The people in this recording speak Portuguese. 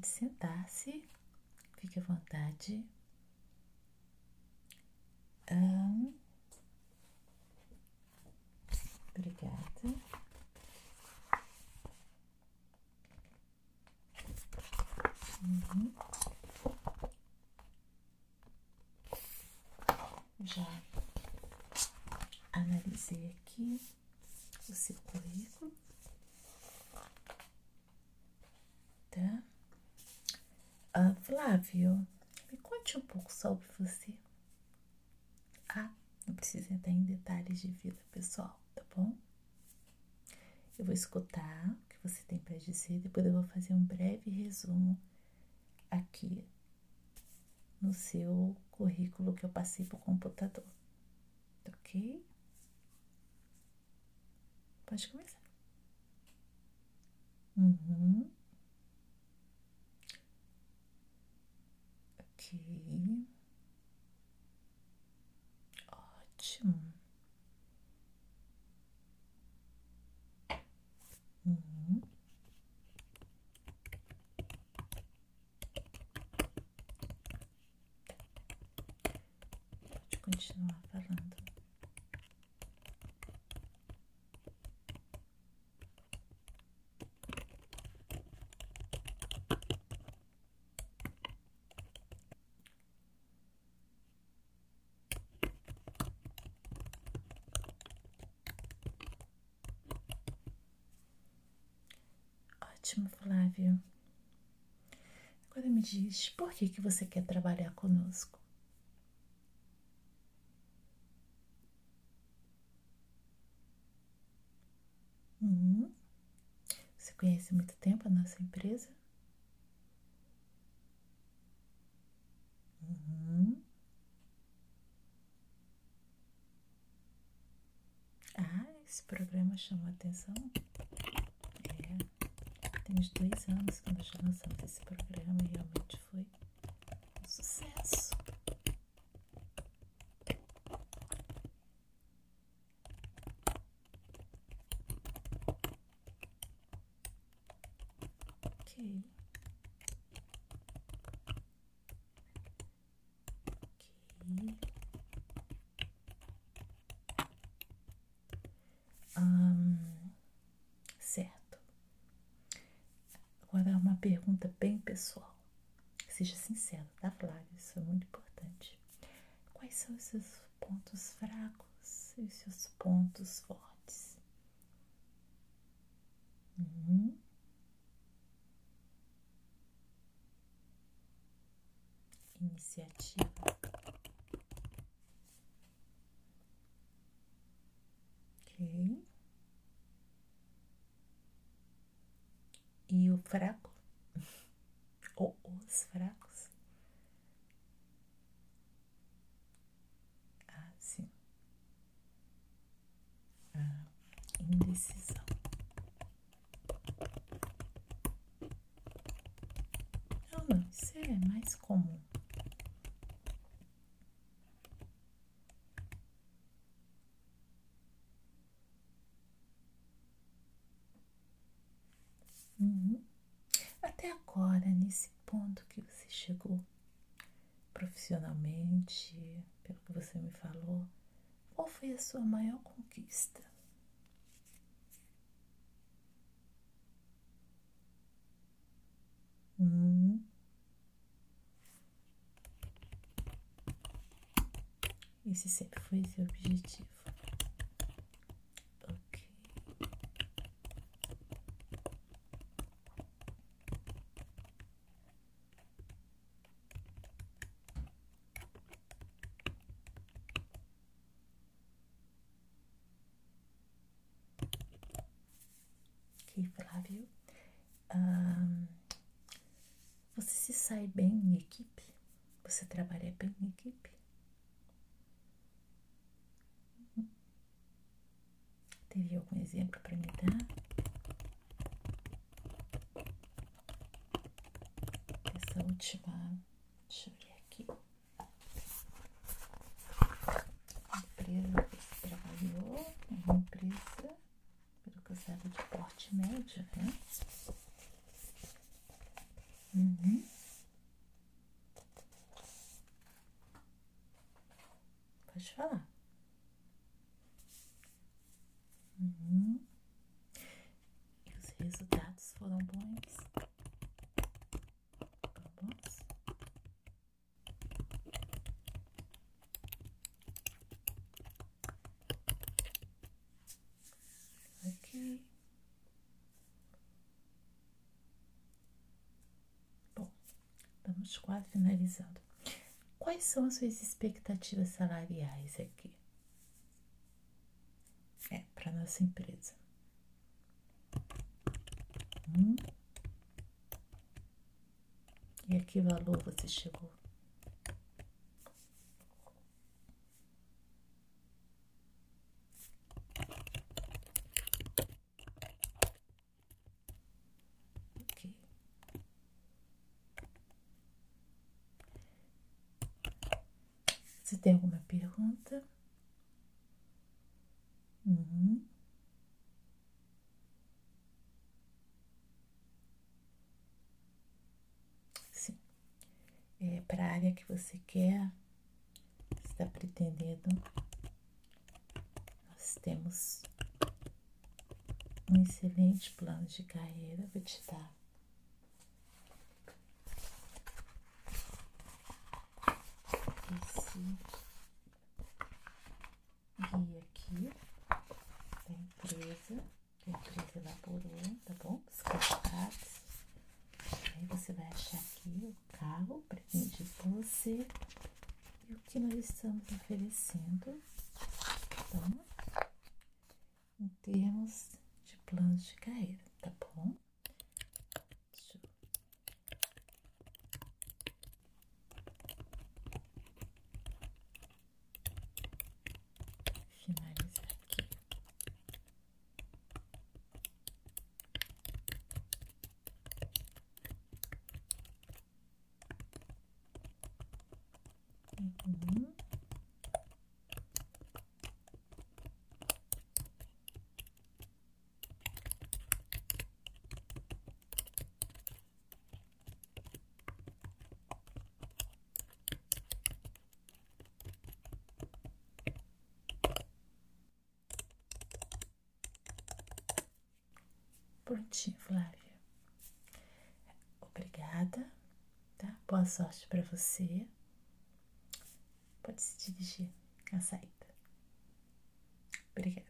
Pode sentar-se, fique à vontade. Um, obrigada. Uhum. Já analisei aqui o seu currículo, tá? Flávio, me conte um pouco sobre você. Ah, não precisa entrar em detalhes de vida pessoal, tá bom? Eu vou escutar o que você tem para dizer, depois eu vou fazer um breve resumo aqui no seu currículo que eu passei para o computador. Ok? Pode começar. Uhum. Ok. Ótimo. Uhum. Continuar falando. Ótimo, Flávio. Agora me diz, por que, que você quer trabalhar conosco? Uhum. Você conhece há muito tempo a nossa empresa? Uhum. Ah, esse programa chamou a atenção? É, tem uns dois anos que nós já lançamos esse programa e realmente foi um sucesso. Ok. Certo. Agora uma pergunta bem pessoal. Seja sincero, tá, Flávio? Isso é muito importante. Quais são os seus pontos fracos e os seus pontos fortes? Uhum. Iniciativa. E o fraco? Ou os fracos? Ah, sim. Ah, indecisão. Não, não, isso é mais comum. Uhum. Até agora, nesse ponto que você chegou profissionalmente, pelo que você me falou, qual foi a sua maior conquista? Hum. Esse sempre foi seu objetivo. Ok, Flávio. Você se sai bem em equipe? Você trabalha bem em equipe? Teria algum exemplo para me dar? Essa última. média, né? Uhum. Pode falar. Uhum. E os resultados foram bons. Estamos quase finalizando. Quais são as suas expectativas salariais aqui? É, para nossa empresa. Hum? E a que valor você chegou? Ok. Você tem alguma pergunta? Uhum. Sim. É para a área que você quer, está pretendendo. Nós temos um excelente plano de carreira. Vou te dar esse guia aqui da empresa que a empresa elaborou, tá bom? Aí você vai achar aqui o carro presente por você e o que nós estamos oferecendo, tá bom? Em termos de planos de carreira, tá bom? sorte, Flávia. Obrigada, tá? Boa sorte para você. Pode se dirigir à saída. Obrigada.